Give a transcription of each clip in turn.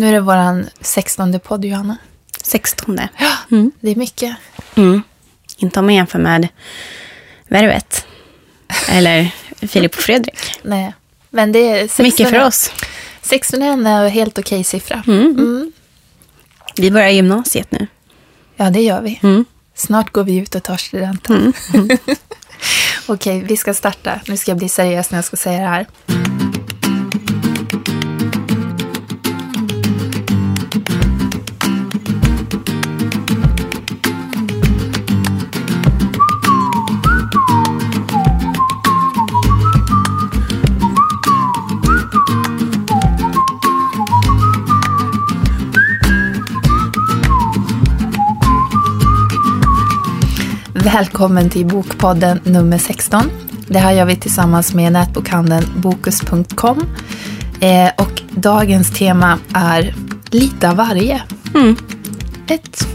Nu är det våran sextonde podd, Johanna. Sextonde. Ja, Mm. det är mycket. Mm. Inte om man jämför med Värvet. Eller Filip och Fredrik. Nej, men det är 16, Mycket för oss. 16 är en helt okej siffra. Mm. Mm. Vi börjar gymnasiet nu. Ja, det gör vi. Mm. Snart går vi ut och tar studenten. Mm. Okej, vi ska starta. Nu ska jag bli seriös när jag ska säga det här. Välkommen till Bokpodden nummer 16. Det här gör vi tillsammans med nätbokhandeln Bokus.com. Eh, och dagens tema är lite av varje. Mm. Ett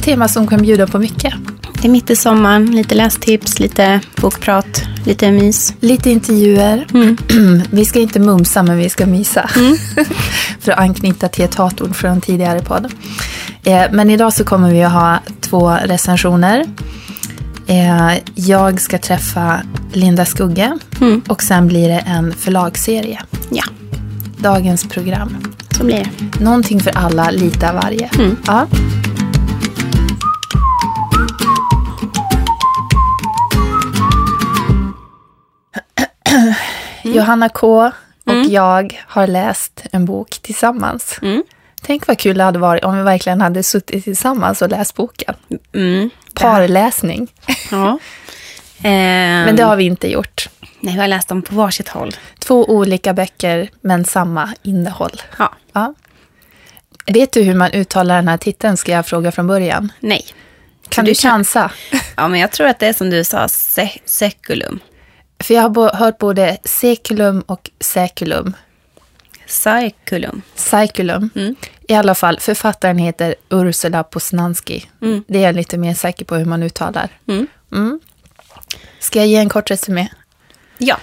tema som kan bjuda på mycket. Det är mitt i sommaren. Lite lästips, lite bokprat, lite mys. Lite intervjuer. Mm. vi ska inte mumsa, men vi ska mysa. För att anknyta till ett hatord från tidigare podd. Eh, men idag så kommer vi att ha två recensioner. Eh, jag ska träffa Linda Skugge Mm. och sen blir det en förlagsserie. Ja, Dagens program. så blir det. Någonting för alla, lite av varje. Mm. Ja. Johanna K och jag har läst en bok tillsammans. Tänk vad kul det hade varit om vi verkligen hade suttit tillsammans och läst boken. Mm. Parläsning. Ja. Men det har vi inte gjort. Nej, vi har läst dem på varsitt håll. Två olika böcker, men samma innehåll. Ja. Ja. Vet du hur man uttalar den här titeln, ska jag fråga från början. Nej. Kan du du chansa? Ja, men jag tror att det är som du sa, se- sekulum. För jag har hört både seculum och seculum. Cyculum. Cyculum. Mm. I alla fall, författaren heter Ursula Posnanski. Mm. Det är jag lite mer säker på hur man uttalar. Mm. Mm. Ska jag ge en kort resumé? Ja.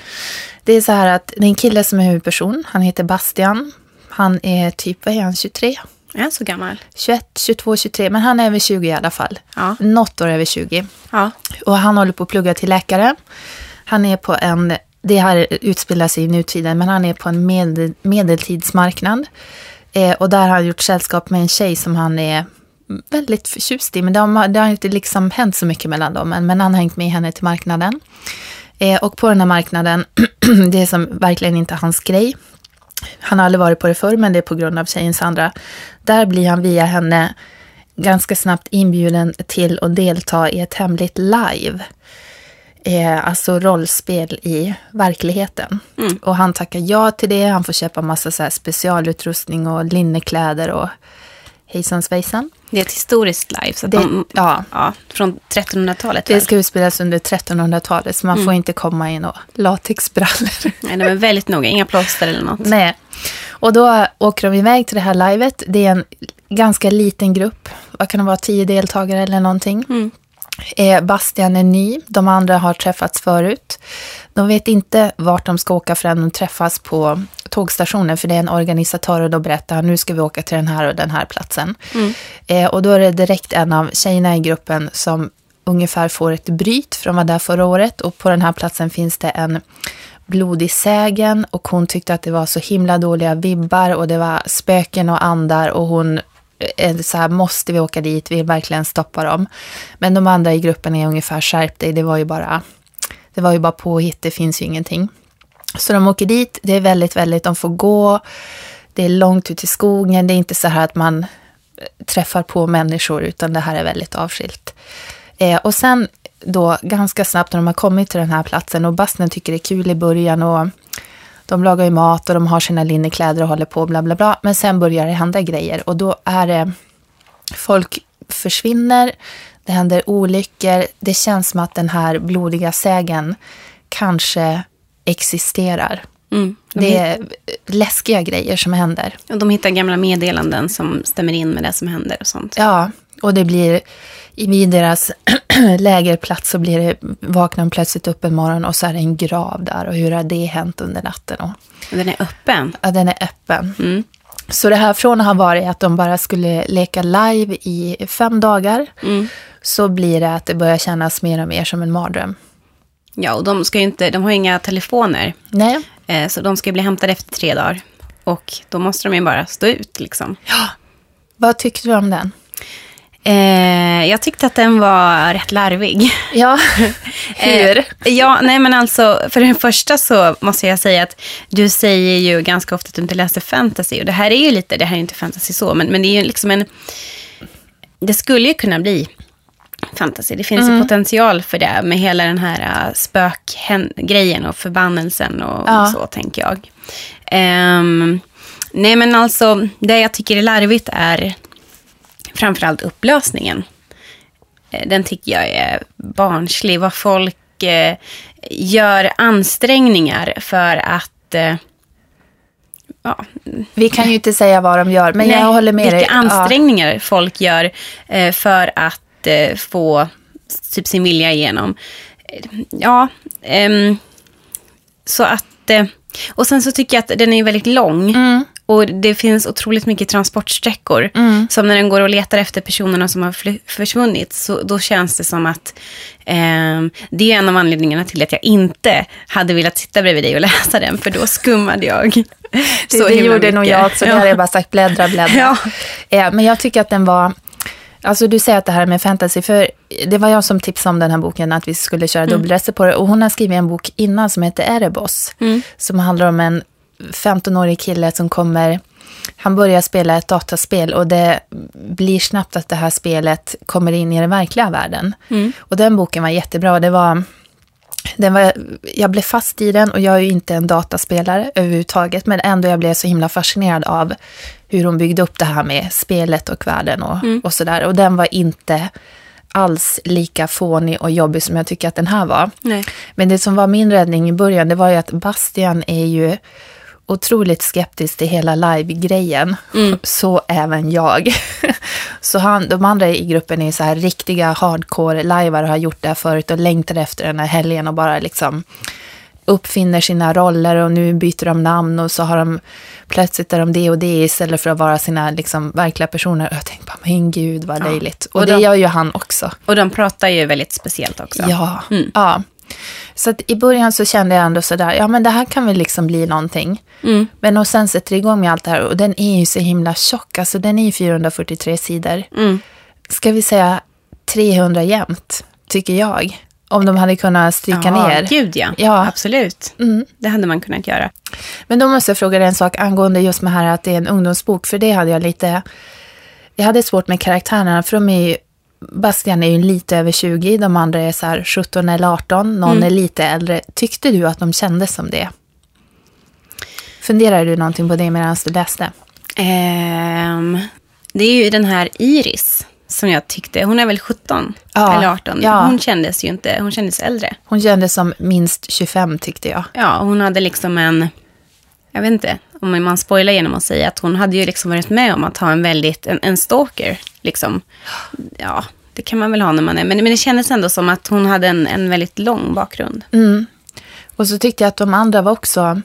Det är så här att det är en kille som är huvudperson. Han heter Bastian. Han är typ, vad är han, 23? Jag är så gammal. 21, 22, 23. Men han är över 20 i alla fall. Ja. Något år över 20. Ja. Och han håller på att plugga till läkare. Han är på en, det här utspelar sig i nutiden, men han är på en medel, medeltidsmarknad. Eh, och där har han gjort sällskap med en tjej som han är väldigt förtjust i. Men det har, det har inte liksom hänt så mycket mellan dem än, men han har hängt med henne till marknaden. Eh, och på den här marknaden, det är som verkligen inte hans grej. Han har aldrig varit på det förr, men det är på grund av tjejen Sandra. Där blir han via henne ganska snabbt inbjuden till att delta i ett hemligt live. Eh, alltså rollspel i verkligheten. Mm. Och han tackar ja till det. Han får köpa massa så specialutrustning och linnekläder och hejsan svejsan. Det är ett historiskt live. Så Det, de, ja, ja, från 1300-talet. det väl? ska utspelas under 1300-talet, så man Mm. får inte komma i några latexbrallor. Nej, de är väldigt noga. Inga plåster eller något. Nej. Och då åker de iväg till det här livet. Det är en ganska liten grupp. Vad kan det vara, tio deltagare eller någonting. Mm. Bastian är ny. De andra har träffats förut. De vet inte vart de ska åka förrän de träffas på tågstationen. För det är en organisatör och då berättar han nu ska vi åka till den här och den här platsen. Mm. Eh, och då är det direkt en av tjejerna i gruppen som ungefär får ett bryt, för de var där förra året. Och på den här platsen finns det en blodig sägen och hon tyckte att det var så himla dåliga vibbar och det var spöken och andar och hon Eh, eh, så här, måste vi åka dit, vill verkligen stoppa dem. Men de andra i gruppen är ungefär skärp dig, det var ju bara, det var ju bara påhitt, det finns ju ingenting. Så de åker dit, det är väldigt, väldigt, de får gå, det är långt ut i skogen, det är inte så här att man eh, träffar på människor, utan det här är väldigt avskilt. Eh, och sen då ganska snabbt när de har kommit till den här platsen och Basten tycker det är kul i början och de lagar ju mat och de har sina linnekläder och håller på bla bla bla. Men sen börjar det hända grejer och då är det folk försvinner, det händer olyckor, det känns som att den här blodiga sägen kanske existerar. Mm. De, Det är läskiga grejer som händer. och de hittar gamla meddelanden som stämmer in med det som händer och sånt. Ja, och det blir i deras lägerplats så blir det, vaknar de plötsligt upp en morgon och så är det en grav där och hur har det hänt under natten? Och, den är öppen. ja, den är öppen. Mm. Så det här från att ha varit att de bara skulle leka live i fem dagar, Mm. så blir det att det börjar kännas mer och mer som en mardröm. Ja, och de, ska inte, de har inga telefoner. Nej. Eh, så de ska bli hämtade efter tre dagar. Och då måste de ju bara stå ut liksom. Vad tyckte du om den? Eh, jag tyckte att den var rätt larvig. Ja, hur? Eh, ja, nej men alltså, för det första så måste jag säga att du säger ju ganska ofta att du inte läser fantasy. Och det här är ju lite, det här är inte fantasy så, men, men det är ju liksom en... Det skulle ju kunna bli fantasy. Det finns ju potential för det med hela den här uh, spökgrejen och förbannelsen och, Ja. och så, tänker jag. Ehm, nej, men alltså, det jag tycker är larvigt är framförallt upplösningen. Eh, Den tycker jag är barnslig. Vad folk eh, gör ansträngningar för att... Eh, ja, Vi kan ju inte säga vad de gör, men nej, jag håller med vilka dig. ansträngningar folk gör eh, för att eh, få typ sin vilja igenom. Eh, Ja, ehm, så att... Och sen så tycker jag att den är väldigt lång. Mm. Och det finns otroligt mycket transportsträckor. Som när den går och letar efter personerna som har försvunnit. Så då känns det som att ehm, det är en av anledningarna till att jag inte hade velat sitta bredvid dig och läsa den. För då skummade jag. Det, så det gjorde nog mycket. jag också. Det Ja. jag bara sagt bläddra, bläddra. Ja. Eh, Men jag tycker att den var... Alltså du säger att det här med fantasy, för det var jag som tipsade om den här boken, att vi skulle köra Mm. dubbelresor på det. Och hon har skrivit en bok innan som heter Erebos, Mm. som handlar om en 15-årig kille som kommer... Han börjar spela ett dataspel och det blir snabbt att det här spelet kommer in i den verkliga världen. Mm. Och den boken var jättebra. Det var, den var, jag blev fast i den och jag är ju inte en dataspelare överhuvudtaget, men ändå jag blev så himla fascinerad av hur hon byggde upp det här med spelet och världen och, och sådär. Och den var inte alls lika fånig och jobbig som jag tycker att den här var. Nej. Men det som var min räddning i början, det var ju att Bastian är ju otroligt skeptisk till hela live-grejen. Så även jag. Så han, de andra i gruppen är så här riktiga hardcore-lajvare och har gjort det här förut och längtar efter den här helgen och bara liksom uppfinner sina roller och nu byter de namn och så har de plötsligt är de det och det istället för att vara sina liksom verkliga personer. Och jag tänkte bara, men gud vad löjligt. Och, Och det de- gör ju han också. Och de pratar ju väldigt speciellt också. Ja, Mm. ja. Så att i början så kände jag ändå sådär, ja men det här kan väl liksom bli någonting. Mm. Men och sen sätter det igång med allt det här och den är ju så himla tjock, alltså den är ju 443 sidor. Mm. Ska vi säga 300 jämt, tycker jag. Om de hade kunnat stryka ja, ner. Gud ja. Ja. Absolut. Mm. Det hade man kunnat göra. Men då måste jag fråga dig en sak angående just med här att det är en ungdomsbok, för det hade jag lite... Jag hade svårt med karaktärerna, för de är ju... Bastian är ju lite över 20, de andra är så här 17 eller 18, någon Mm. är lite äldre. Tyckte du att de kändes som det? Funderade du någonting på det medan du läste? Ehm, det är ju den här Iris som jag tyckte, hon är väl 17 Ja, eller 18. ja. Hon kändes ju inte, hon kändes äldre. Hon kändes som minst 25 tyckte jag. Ja, hon hade liksom en, jag vet inte om man spoilar genom att säga att hon hade ju liksom varit med om att ha en väldigt, en, en stalker liksom. Ja, det kan man väl ha när man är, men, men det kändes ändå som att hon hade en, en väldigt lång bakgrund. Mm. Och så tyckte jag att de andra var också...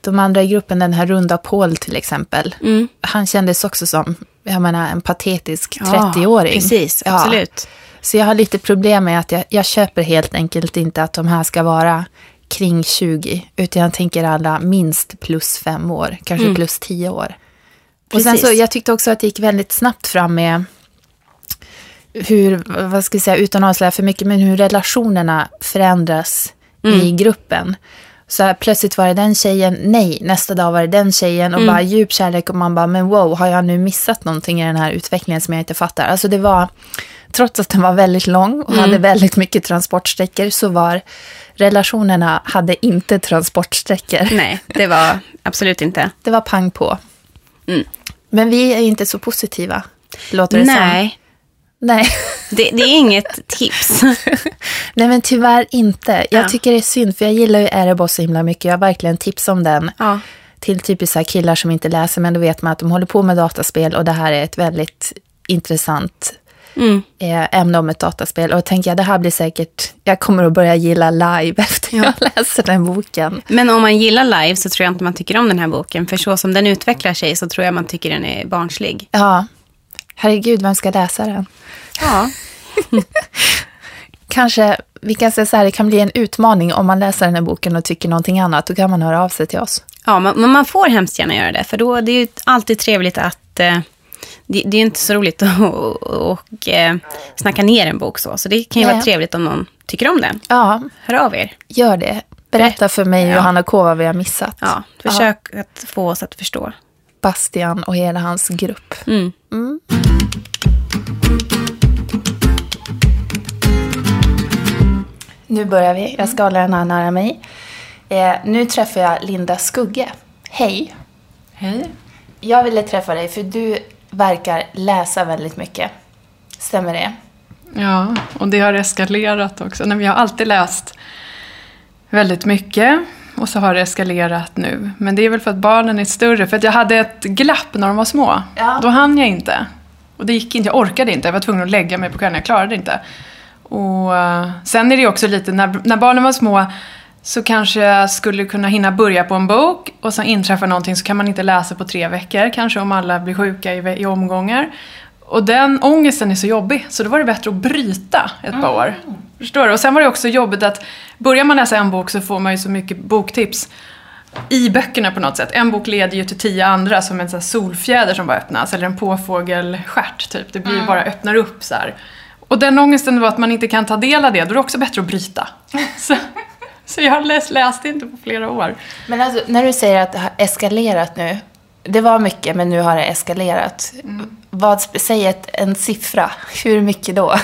De andra i gruppen, den här runda Paul till exempel. Mm. Han kändes också som, jag menar, en patetisk Ja, 30-åring. precis, Ja. absolut. Så jag har lite problem med att jag, jag köper helt enkelt inte att de här ska vara kring 20. Utan jag tänker alla minst plus fem år, kanske plus tio år. Och sen så, jag tyckte också att det gick väldigt snabbt fram med hur, vad ska jag säga, utan att avslöja för mycket, men hur relationerna förändras i gruppen. Så här, plötsligt var det den tjejen, nej, nästa dag var det den tjejen och bara djup kärlek och man bara, men wow, har jag nu missat någonting i den här utvecklingen som jag inte fattar? Alltså det var, trots att den var väldigt lång och hade väldigt mycket transportsträckor så var relationerna hade inte transportsträckor. Nej, det var absolut inte. Det var pang på. Mm. Men vi är inte så positiva, låter det som. Nej, Nej. det, det är inget tips. Nej, men tyvärr inte. Jag Ja. tycker det är synd, för jag gillar ju Erebos så himla mycket. Jag har verkligen tips om den Ja. till typiskt här killar som inte läser, men då vet man att de håller på med dataspel och det här är ett väldigt intressant Mm. eh, ämne om ett dataspel. Och tänker jag, det här blir säkert, jag kommer att börja gilla live efter jag läser den boken. Men om man gillar live så tror jag inte man tycker om den här boken. För så som den utvecklar sig så tror jag man tycker den är barnslig. Ja, herregud, vem ska läsa den? Ja. Kanske, vi kan säga så här, det kan bli en utmaning om man läser den här boken och tycker någonting annat. Då kan man höra av sig till oss. Ja, men men man får hemskt gärna göra det. För då det är ju alltid trevligt att... Eh, det, det är inte så roligt att och, och, eh, snacka ner en bok så. Så det kan ju Nej. vara trevligt om någon tycker om den. Ja, Hör av er. gör det. Berätta för mig, Ja. Johanna K, vad vi har missat. Ja, försök att få oss att förstå. Bastian och hela hans grupp. Mm. Nu börjar vi. Jag ska hålla den här nära mig. Eh, nu träffar jag Linda Skugge. Hej. Hej. Jag ville träffa dig för du verkar läsa väldigt mycket. Stämmer det? Ja, och det har eskalerat också. Nej, jag har alltid läst väldigt mycket och så har det eskalerat nu. Men det är väl för att barnen är större. För att jag hade ett glapp när de var små. Ja. Då hann jag inte. Och det gick inte, jag orkade inte. Jag var tvungen att lägga mig på kvällen, jag klarade inte. Och eh, sen är det också lite, när, när barnen var små så kanske jag skulle kunna hinna börja på en bok och sen inträffar någonting så kan man inte läsa på tre veckor, kanske om alla blir sjuka i, i omgångar. Och den ångesten är så jobbig, så då var det bättre att bryta ett par år. Förstår du? Och sen var det också jobbigt att börjar man läsa en bok så får man ju så mycket boktips i böckerna på något sätt. En bok leder ju till tio andra som en sån solfjäder som bara öppnas, eller en påfågelstjärt typ. Det blir ju bara öppnar upp så här. Och den ångesten var att man inte kan ta del av det, då är det också bättre att bryta. Så, jag läs, läste inte på flera år. Men alltså, när du säger att det har eskalerat nu. Det var mycket, men nu har det eskalerat. Vad, säg ett, en siffra. Hur mycket då?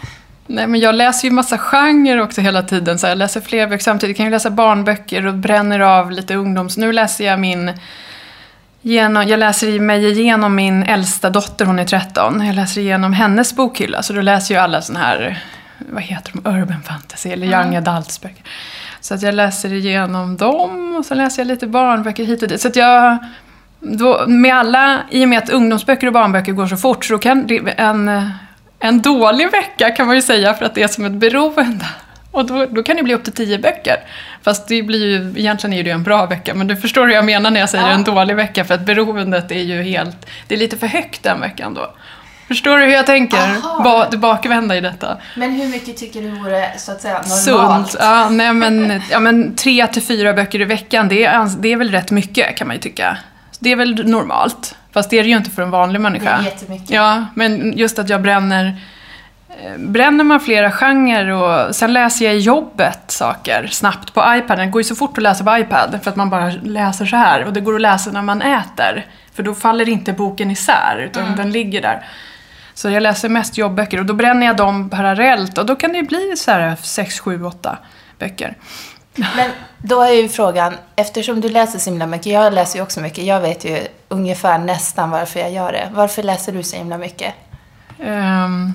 Nej, men jag läser ju massa genrer också hela tiden. Så jag läser fler böcker samtidigt. Jag kan ju läsa barnböcker och bränner av lite ungdoms... Nu läser jag min... Genom, jag läser mig igenom min äldsta dotter, hon är 13. Jag läser igenom hennes bokhylla. Så då läser jag alla såna här, vad heter de, urban fantasy eller young adults böcker. Så att jag läser igenom dem och så läser jag lite barnböcker hit och dit. Så att jag... Då, med alla, I och med att ungdomsböcker och barnböcker går så fort så kan det, en, en dålig vecka kan man ju säga för att det är som ett beroende. Och då, då kan det bli upp till tio böcker. Fast det blir ju, egentligen är det ju en bra vecka, men du förstår hur jag menar när jag säger en dålig vecka, för att beroendet är ju helt, det är lite för högt den veckan då. Förstår du hur jag tänker? Ba, det bakvända i detta. Men hur mycket tycker du vore, så att säga, Sunt. Ja, nej, men, ja, men tre till fyra böcker i veckan, det är, det är väl rätt mycket kan man ju tycka. Det är väl normalt. Fast det är det ju inte för en vanlig människa. Det är jättemycket. Ja, men just att jag bränner... eh, Bränner man flera genrer och sen läser jag i jobbet saker snabbt på iPaden. Det går ju så fort att läsa på iPad för att man bara läser så här. Och det går att läsa när man äter. För då faller inte boken isär utan den ligger där. Så jag läser mest jobbböcker och då bränner jag dem parallellt och då kan det bli så här 6, 7, 8 böcker. Men då är ju frågan, eftersom du läser så himla mycket, jag läser ju också mycket, jag vet ju ungefär nästan varför jag gör det. Varför läser du så himla mycket? Ehm,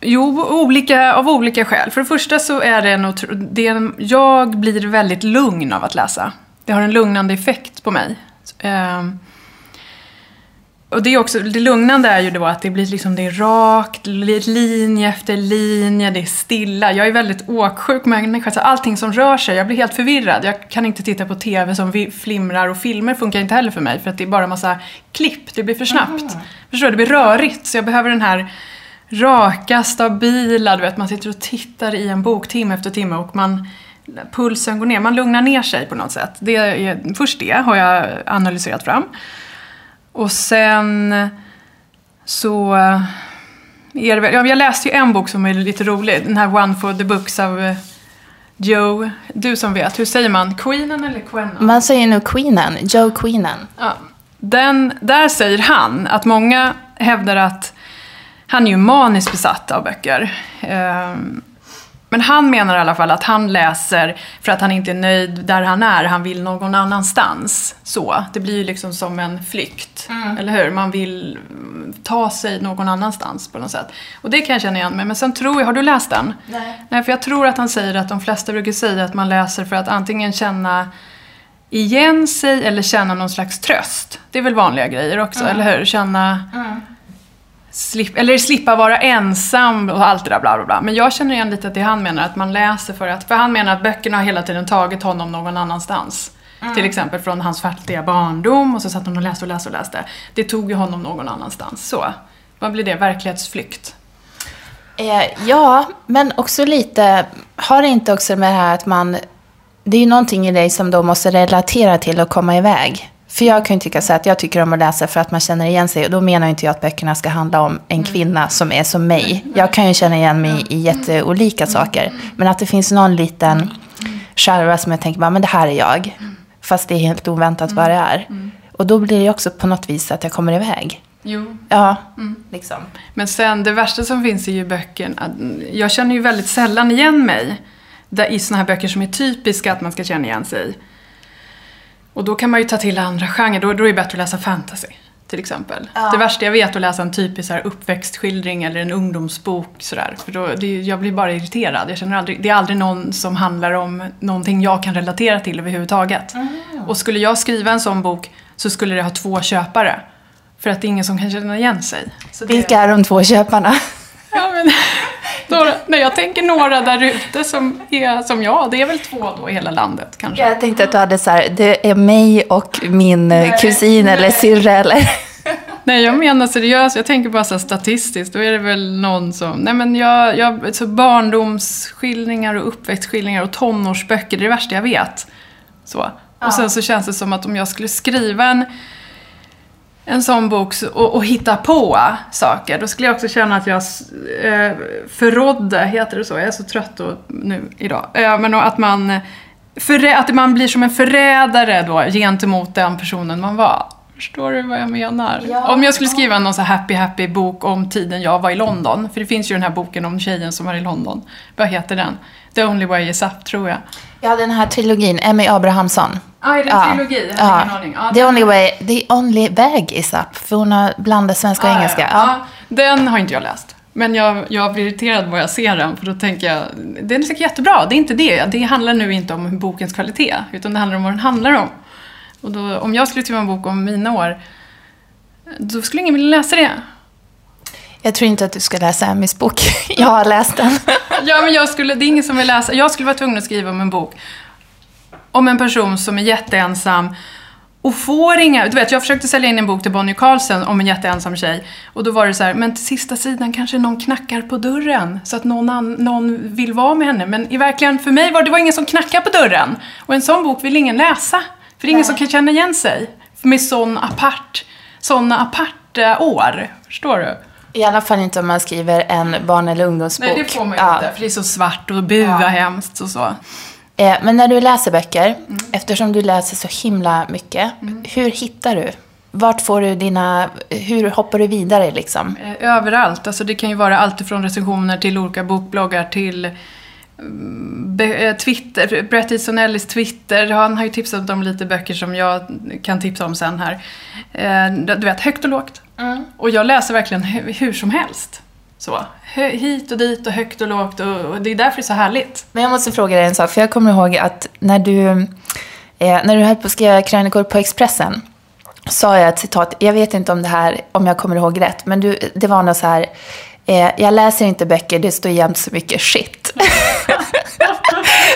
jo, olika, av olika skäl. För det första så är det en det är en, Jag blir väldigt lugn av att läsa. Det har en lugnande effekt på mig. Ehm, och det är också, det lugnande är ju då att det blir liksom, det är rakt, li- linje efter linje, det är stilla. Jag är väldigt åksjuk människa, så allting som rör sig, jag blir helt förvirrad. Jag kan inte titta på TV som flimrar och filmer funkar inte heller för mig för att det är bara massa klipp, det blir för snabbt. Förstår du? Det blir rörigt, så jag behöver den här raka, stabila, du vet man sitter och tittar i en bok timme efter timme och man pulsen går ner, man lugnar ner sig på något sätt. Det är, först det har jag analyserat fram. Och sen så är det väl, ja, jag läste ju en bok som är lite rolig, den här One for the Books av eh, Joe, du som vet, hur säger man? Queenen eller Quennen? Man säger nu Queenen, Joe Queenen. Ja. Den, där säger han att många hävdar att han är ju maniskt besatt av böcker. Ehm, Men han menar i alla fall att han läser för att han inte är nöjd där han är, han vill någon annanstans. Så, det blir ju liksom som en flykt, eller hur? Man vill mm, ta sig någon annanstans på något sätt. Och det kan jag känna igen mig men sen tror jag, har du läst den? Nej. Nej, för jag tror att han säger att de flesta brukar säga att man läser för att antingen känna igen sig eller känna någon slags tröst. Det är väl vanliga grejer också, eller hur? Känna Slip, eller slippa vara ensam och allt det där bla bla bla. Men jag känner igen lite att det han menar, att man läser för att... För han menar att böckerna har hela tiden tagit honom någon annanstans. Till exempel från hans fattiga barndom och så satt han och läste och läste och läste. Det tog ju honom någon annanstans. Så. Vad blir det? Verklighetsflykt? Eh, ja, men också lite, har det inte också med det här att man, det är ju någonting i dig som då måste relatera till och komma iväg. För jag kan ju tycka så att jag tycker om att läsa för att man känner igen sig. Och då menar inte jag att böckerna ska handla om en kvinna som är som mig. Jag kan ju känna igen mig i jätteolika saker. Men att det finns någon liten skärva som jag tänker, bara, men det här är jag. Fast det är helt oväntat vad det är. Och då blir det också på något vis att jag kommer iväg. Jo. Ja, liksom. Men sen det värsta som finns är ju böckerna. Jag känner ju väldigt sällan igen mig där, i såna här böcker som är typiska att man ska känna igen sig i. Och då kan man ju ta till andra genrer. Då, då är det bättre att läsa fantasy. Till exempel. Det värsta jag vet är att läsa en typisk så här uppväxtskildring eller en ungdomsbok. Sådär. För då, det, jag blir bara irriterad. Jag känner aldrig, det är aldrig någon som handlar om någonting jag kan relatera till överhuvudtaget. Och skulle jag skriva en sån bok så skulle det ha två köpare. För att det är ingen som kan känna igen sig. Så det- Vilka är de två köparna? Men, nej, jag tänker några där ute som är som jag. Det är väl två då i hela landet kanske. Jag tänkte att du hade så här, det är mig och min eh, kusin eller syrra eller... Nej, jag menar seriöst. Jag tänker bara så statistiskt. Då är det väl någon som... Nej, men jag... jag så barndomsskildringar och uppväxtskildringar och tonårsböcker, det är det värsta jag vet. Så. Och sen så känns det som att om jag skulle skriva en, en sån bok och, och hitta på saker, då skulle jag också känna att jag eh, förrådde, heter det så? Jag är så trött då, nu idag. Eh, men att man, förrä, att man blir som en förrädare då gentemot den personen man var. Förstår du vad jag menar? Ja. Om jag skulle skriva någon så happy happy bok om tiden jag var i London, för det finns ju den här boken om tjejen som var i London. Vad heter den? The only way is up, tror jag. Ja, den här trilogin, Emmy Abrahamsson. Ah, är det en trilogi? Jag hade ingen aning. Ja, the only way, the only väg is up. För hon har blandat svenska och engelska. Ja. Den har inte jag läst. Men jag, jag blir irriterad när jag ser den, för då tänker jag, den är säkert jättebra, det är inte det. Det handlar nu inte om bokens kvalitet, utan det handlar om vad den handlar om. Och då, om jag skulle skriva en bok om mina år, då skulle ingen vilja läsa det. Jag tror inte att du ska läsa Emmys bok. Jag har läst den. Ja, men jag skulle, det är ingen som vill läsa. Jag skulle vara tvungen att skriva om en bok om en person som är jätteensam och får inga... Du vet, jag försökte sälja in en bok till Bonnie Carlsen om en jätteensam tjej. Och då var det så här, men till sista sidan kanske någon knackar på dörren så att någon, an, någon vill vara med henne. Men i verkligen, för mig var det var ingen som knackade på dörren. Och en sån bok vill ingen läsa. För det är ingen som kan känna igen sig. Med sån apart, såna aparta år. Förstår du? I alla fall inte om man skriver en barn eller ungdomsbok. Nej, det får man ju Ja. inte. För det är så svart och bua Ja. hemskt och så. Eh, Men när du läser böcker, Mm. eftersom du läser så himla mycket, hur hittar du? Vart får du dina... Hur hoppar du vidare liksom? Eh, Överallt. Alltså det kan ju vara allt ifrån recensioner till olika bokbloggar till mm, eh, Twitter, Bret Easton Ellis Twitter. Han har ju tipsat om lite böcker som jag kan tipsa om sen här. Eh, Du vet, högt och lågt. Och jag läser verkligen hu- hur som helst. Så. Hit och dit och högt och lågt och och det är därför det är så härligt. Men jag måste fråga dig en sak, för jag kommer ihåg att när du, eh, när du höll på att skriva krönikor på Expressen, sa jag ett citat, jag vet inte om det här, om jag kommer ihåg rätt, men du, det var något så här, eh, jag läser inte böcker, det står jämt så mycket shit.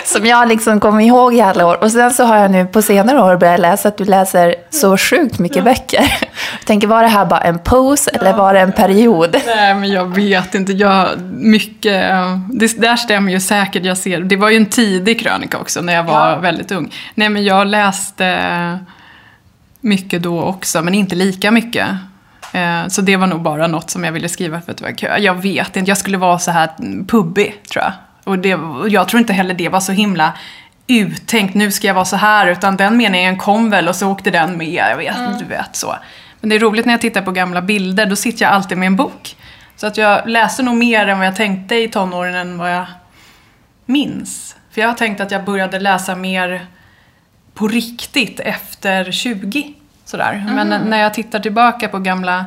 Som jag liksom kommer ihåg i alla år. Och sen så har jag nu på senare år börjat läsa att du läser så sjukt mycket böcker. Jag tänker, var det här bara en pose eller var det en period? Nej, men jag vet inte. Jag, mycket, det där stämmer ju säkert. Jag ser, det var ju en tidig krönika också, när jag var Ja. väldigt ung. Nej, men jag läste mycket då också, men inte lika mycket. Eh, Så det var nog bara något som jag ville skriva för att det var kul. Jag vet inte, jag skulle vara så här pubbig, tror jag. Och, det, och jag tror inte heller det var så himla uttänkt, nu ska jag vara så här, utan den meningen kom väl och så åkte den med, jag vet inte, du vet så. Men det är roligt när jag tittar på gamla bilder, då sitter jag alltid med en bok. Så att jag läser nog mer än vad jag tänkte i tonåren än vad jag minns. För jag har tänkt att jag började läsa mer på riktigt efter 20. Sådär. Men när jag tittar tillbaka på gamla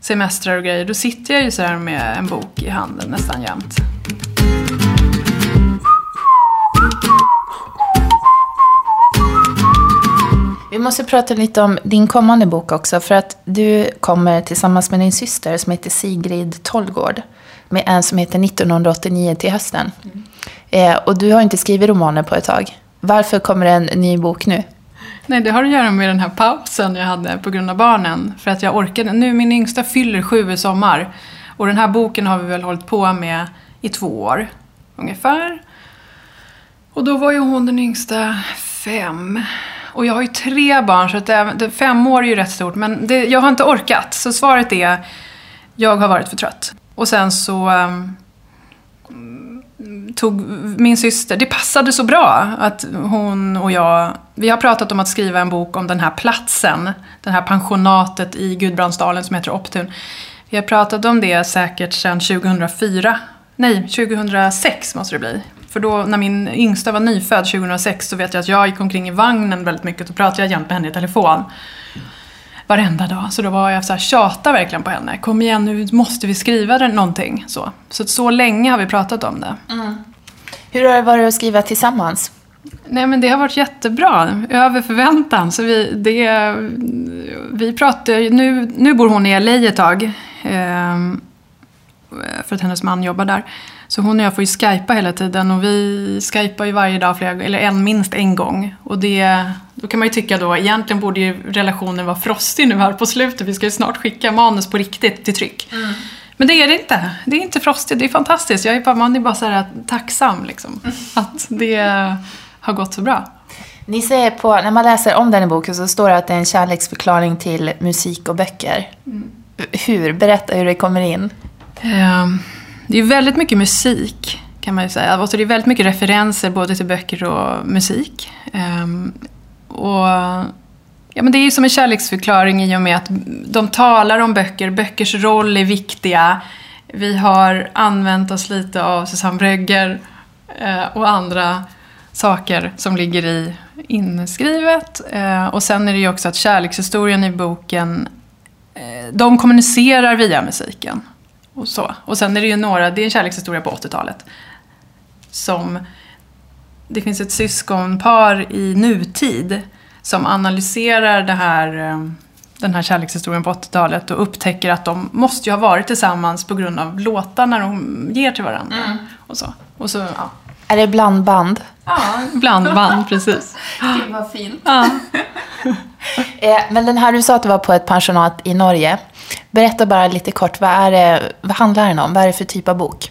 semestrar och grejer, då sitter jag ju sådär med en bok i handen nästan jämt. Vi måste prata lite om din kommande bok också. För att du kommer tillsammans med din syster som heter Sigrid Tollgård. Med en som heter 1989 till hösten. Mm. Eh, och du har inte skrivit romaner på ett tag. Varför kommer det en ny bok nu? Nej, det har att göra med den här pausen jag hade på grund av barnen. För att jag orkade. Nu, min yngsta fyller sju i sommar. Och den här boken har vi väl hållit på med i två år ungefär. Och då var ju hon den yngsta fem. Och jag har ju tre barn, så att det, fem år är ju rätt stort. Men det, jag har inte orkat. Så svaret är, jag har varit för trött. Och sen så um, tog min syster, det passade så bra att hon och jag, vi har pratat om att skriva en bok om den här platsen, det här pensionatet i Gudbrandsdalen som heter Optun. Vi har pratat om det säkert sedan 2004, nej 2006 måste det bli. För då när min yngsta var nyfödd 2006 så vet jag att jag gick omkring i vagnen väldigt mycket och pratade jag jämt med henne i telefon. Varenda dag. Så då var jag så här, tjata verkligen på henne. Kom igen nu måste vi skriva någonting. Så, så, så länge har vi pratat om det. Mm. Hur har det varit att skriva tillsammans? Nej men det har varit jättebra. Över förväntan. Så vi, det, vi pratar, nu, nu bor hon i LA ett tag. Eh, för att hennes man jobbar där. Så hon och jag får ju skypa hela tiden och vi skypar ju varje dag, flera, eller en, minst en gång. Och det, då kan man ju tycka då, egentligen borde ju relationen vara frostig nu här på slutet. Vi ska ju snart skicka manus på riktigt till tryck. Mm. Men det är det inte. Det är inte frostigt, det är fantastiskt. Jag är bara, man är bara så här tacksam liksom. Att det har gått så bra. Ni säger på, när man läser om den i boken så står det att det är en kärleksförklaring till musik och böcker. Mm. Hur? Berätta hur det kommer in. Um. Det är väldigt mycket musik kan man ju säga. Alltså det är väldigt mycket referenser både till böcker och musik. Um, och ja, men Det är ju som en kärleksförklaring i och med att de talar om böcker, böckers roll är viktiga. Vi har använt oss lite av Susanne Brögger eh, och andra saker som ligger i inskrivet. Eh, och sen är det ju också att kärlekshistorien i boken, eh, de kommunicerar via musiken. Och, så. och sen är det ju några, det är en kärlekshistoria på 80-talet. Som, det finns ett syskonpar i nutid som analyserar det här, eh, den här kärlekshistorien på 80-talet och upptäcker att de måste ju ha varit tillsammans på grund av låtarna de ger till varandra. Mm. Och så. Och så ja. Är det blandband? Ja, blandband, precis. Gud vad fint. Ja. Eh, men den här, du sa att du var på ett pensionat i Norge. Berätta bara lite kort, vad, är det, vad handlar den om? Vad är det för typ av bok?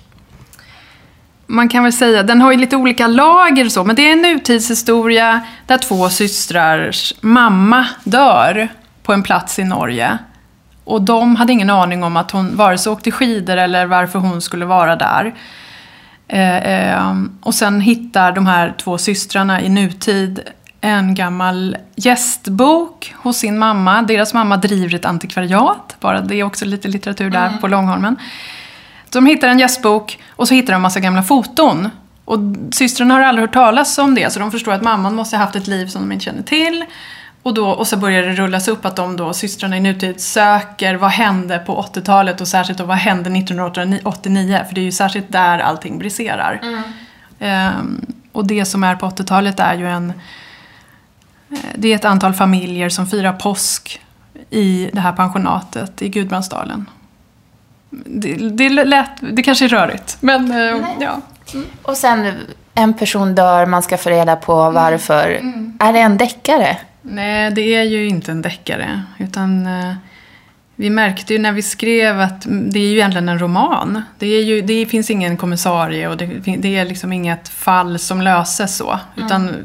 Man kan väl säga, den har ju lite olika lager och så, men det är en nutidshistoria där två systrars mamma dör på en plats i Norge. Och de hade ingen aning om att hon vare sig åkte skidor eller varför hon skulle vara där. Eh, eh, och sen hittar de här två systrarna i nutid en gammal gästbok hos sin mamma. Deras mamma driver ett antikvariat, bara det är också lite litteratur där mm. på Långholmen. Så de hittar en gästbok och så hittar de en massa gamla foton. Och systrarna har aldrig hört talas om det, så de förstår att mamman måste ha haft ett liv som de inte känner till. Och, då, och så börjar det rullas upp att de då, systrarna i nutid, söker vad hände på 80-talet och särskilt då vad hände 1989? För det är ju särskilt där allting briserar. Mm. Um, och det som är på 80-talet är ju en eh, det är ett antal familjer som firar påsk i det här pensionatet i Gudbrandsdalen. Det, det, lät, det kanske är rörigt, men eh, ja. Mm. Och sen en person dör, man ska få reda på mm. varför. Mm. Är det en deckare? Nej, det är ju inte en deckare. Utan eh, vi märkte ju när vi skrev att det är ju egentligen en roman. Det, är ju, det finns ingen kommissarie och det, det är liksom inget fall som löses så. Mm. Utan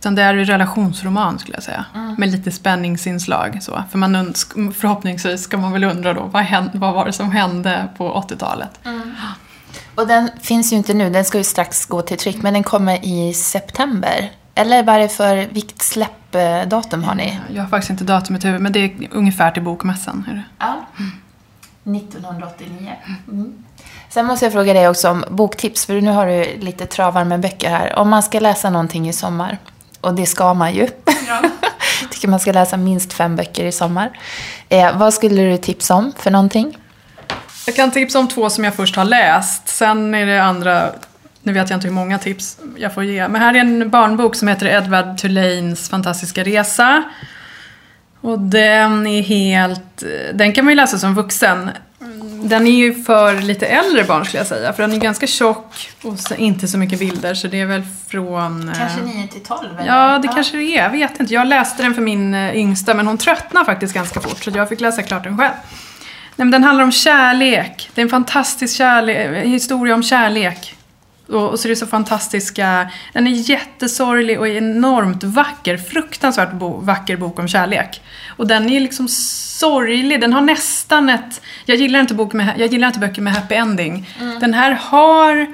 det är en relationsroman skulle jag säga. Mm. Med lite spänningsinslag. Så. För man förhoppningsvis ska man väl undra då, vad, hände, vad var det som hände på 80-talet? Mm. Och den finns ju inte nu, den ska ju strax gå till tryck, men den kommer i september. Eller vad är det för, vilket släppdatum har ni? Jag har faktiskt inte datumet i huvudet, men det är ungefär till bokmässan. Är det? Ja. Mm. 1989. Mm. Sen måste jag fråga dig också om boktips, för nu har du lite travar med böcker här. Om man ska läsa någonting i sommar, och det ska man ju. Ja. tycker man ska läsa minst fem böcker i sommar. Eh, vad skulle du tipsa om för någonting? Jag kan tipsa om två som jag först har läst. Sen är det andra Nu vet jag inte hur många tips jag får ge. Men här är en barnbok som heter Edward Tulanes fantastiska resa. Och den är helt... Den kan man ju läsa som vuxen. Den är ju för lite äldre barn skulle jag säga. För den är ganska tjock och så inte så mycket bilder. Så det är väl från... eh, Kanske 9 till 12? Eller? Ja, det kanske det är. Jag vet inte. Jag läste den för min eh, yngsta, men hon tröttnade faktiskt ganska fort. Så jag fick läsa klart den själv. Nej, men den handlar om kärlek. Det är en fantastisk kärlek, historia om kärlek. Och, och så är det så fantastiska... Den är jättesorglig och enormt vacker. Fruktansvärt bo, vacker bok om kärlek. Och den är liksom sorglig. Den har nästan ett... Jag gillar inte, bok med, jag gillar inte böcker med happy ending. Den här har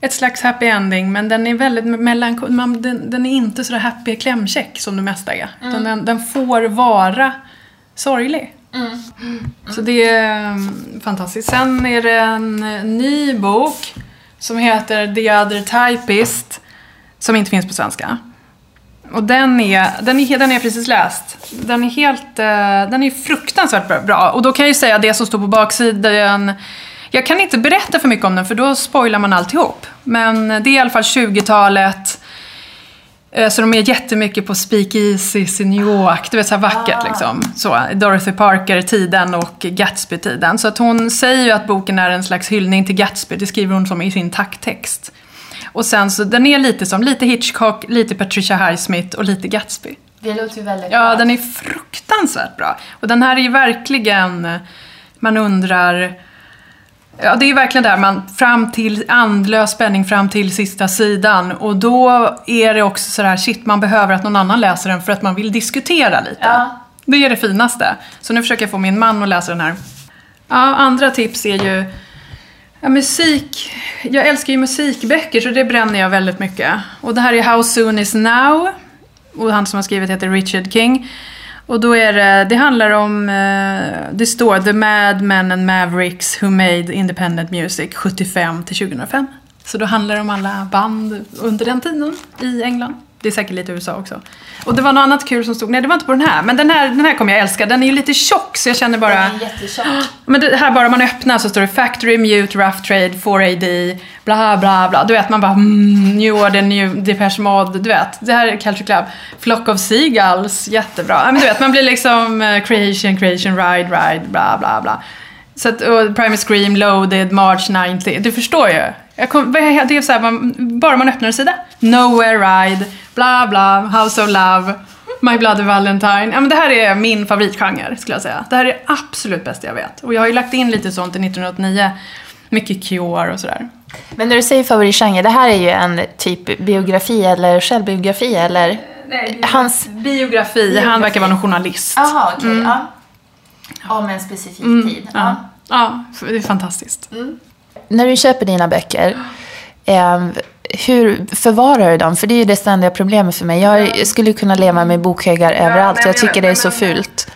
ett slags happy ending men den är väldigt melankolisk. Den, den är inte så happy klämkäck som det mesta är. Utan den, den får vara sorglig. Så det är mm, fantastiskt. Sen är det en eh, ny bok som heter The other typist som inte finns på svenska. Och den är, den är, den är jag precis läst. Den är helt, eh, den är fruktansvärt bra- bra. Och då kan jag ju säga det som står på baksidan. Jag kan inte berätta för mycket om den för då spoilar man alltihop. Men det är i alla fall 20-talet. Eh, Så de är jättemycket på New York, du vet så här vackert liksom. Så, Dorothy Parker-tiden och Gatsby-tiden. Så att hon säger ju att boken är en slags hyllning till Gatsby, det skriver hon som i sin tacktext. Och sen så, den är lite som, lite Hitchcock, lite Patricia Highsmith och lite Gatsby. Det låter ju väldigt Ja, den är fruktansvärt bra. Och den här är ju verkligen, man undrar, ja det är verkligen där man, fram till andlös spänning fram till sista sidan. Och då är det också sådär, shit man behöver att någon annan läser den för att man vill diskutera lite. Ja. Det är det finaste. Så nu försöker jag få min man att läsa den här. Ja, andra tips är ju Ja, musik. Jag älskar ju musikböcker så det bränner jag väldigt mycket. Och det här är How soon is now. Och han som har skrivit heter Richard King. Och då är det, det handlar om, eh, det står The Mad Men and Mavericks Who Made Independent Music 75 till 2005. Så då handlar det om alla band under den tiden i England. Det är säkert lite USA också. Och det var något annat kul som stod, nej det var inte på den här, men den här, den här kommer jag älska. Den är ju lite tjock så jag känner bara... Den är jättetjock. Men det här bara man öppnar så står det Factory, Mute, Rough Trade, 4AD, bla bla bla. Du vet man bara mm, New Order, New Depeche Mode, du vet. Det här är Culture Club. Flock of Seagulls, jättebra. Men du vet man blir liksom eh, Creation, Creation, Ride, Ride, bla bla bla. Så att, och Primal Scream, Loaded, March 90. Du förstår ju. Jag kom, det är så här, man, bara man öppnar en sida. Nowhere Ride, bla bla, House of Love, My Bloody Valentine. Ja, men det här är min favoritgenre skulle jag säga. Det här är absolut bästa jag vet. Och jag har ju lagt in lite sånt i 1989. Mycket Cure och sådär. Men när du säger favoritgenre, det här är ju en typ biografi eller självbiografi eller? Hans... Biografi, han verkar vara någon journalist. Jaha, okej. Ja. Om en specifik tid. Ja. ja, det är fantastiskt. När du köper dina böcker, eh, hur förvarar du dem? För det är ju det ständiga problemet för mig. Jag skulle kunna leva med bokhögar överallt. Jag tycker det är så fult.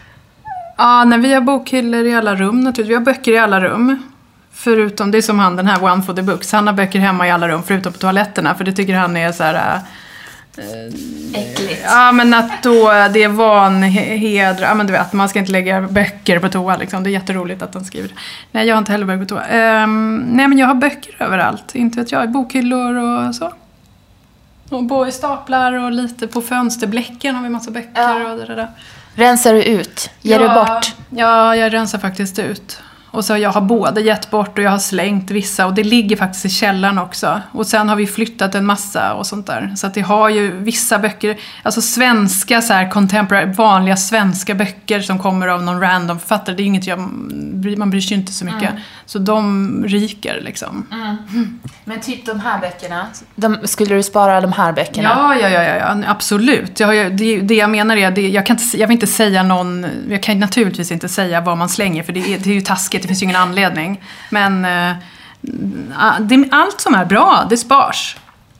Ja, när vi har bokhyllor i alla rum naturligtvis. Vi har böcker i alla rum. Förutom, det är som han den här One for the Books. Han har böcker hemma i alla rum förutom på toaletterna. För det tycker han är så här. Äckligt. Ja men att då det är vanheder, ja men du vet man ska inte lägga böcker på toa liksom. Det är jätteroligt att han skriver det. Nej jag har inte heller böcker på toa. Ehm, nej men jag har böcker överallt, inte vet jag, bokhyllor och så. Och i staplar och lite på fönsterblecken har vi massa böcker Ja. och det där. Rensar du ut? Ger du Ja, bort? Ja, jag rensar faktiskt ut. Och så jag har både gett bort och jag har slängt vissa och det ligger faktiskt i källaren också. Och sen har vi flyttat en massa och sånt där. Så att det har ju vissa böcker, alltså svenska så här contemporary, vanliga svenska böcker som kommer av någon random författare. Det är inget jag, man bryr sig inte så mycket. Så de ryker liksom. Men typ de här böckerna, de, skulle du spara de här böckerna? Ja, ja, ja, ja, ja absolut. Jag har ju, det, det jag menar är, det, jag, kan inte, jag vill inte säga någon, jag kan naturligtvis inte säga vad man slänger för det är, det är ju taskigt, det finns ju ingen anledning. Men eh, det, allt som är bra, det spars.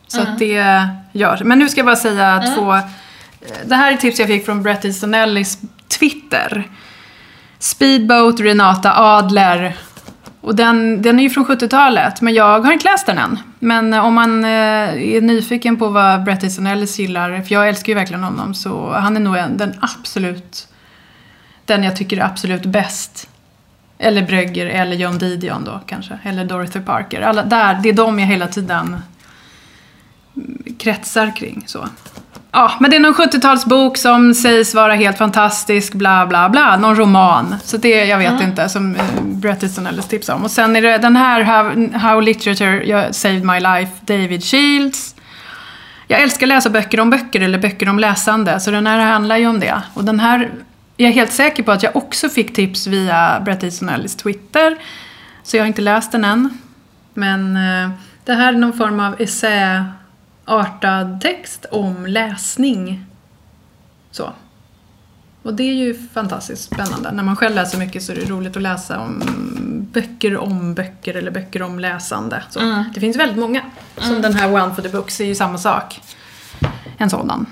Så att det görs. Men nu ska jag bara säga två, eh, det här är tips jag fick från Bret Easton Ellis Twitter. Speedboat Renata Adler. Och den, den är ju från 70-talet, men jag har inte läst den än. Men eh, om man är nyfiken på vad Bret Easton Ellis gillar, för jag älskar ju verkligen honom, så han är nog en, den absolut, den jag tycker är absolut bäst. Eller Brögger, eller John Didion då kanske, eller Dorothy Parker. Alla, där, det är de jag hela tiden kretsar kring. Så. Ja, men det är någon 70-talsbok som sägs vara helt fantastisk, bla bla bla. Någon roman. Så det, jag vet inte, som eh, Bret Easton Ellis tipsade om. Och sen är det den här, How, How Literature Saved My Life, David Shields. Jag älskar att läsa böcker om böcker eller böcker om läsande, så den här handlar ju om det. Och den här jag är helt säker på att jag också fick tips via Bret Easton Ellis Twitter. Så jag har inte läst den än. Men eh, det här är någon form av essäartad text om läsning. Så. Och det är ju fantastiskt spännande. När man själv läser mycket så är det roligt att läsa om böcker om böcker eller böcker om läsande. Så. Mm. Det finns väldigt många. Som den här One for the Books är ju samma sak. En sådan.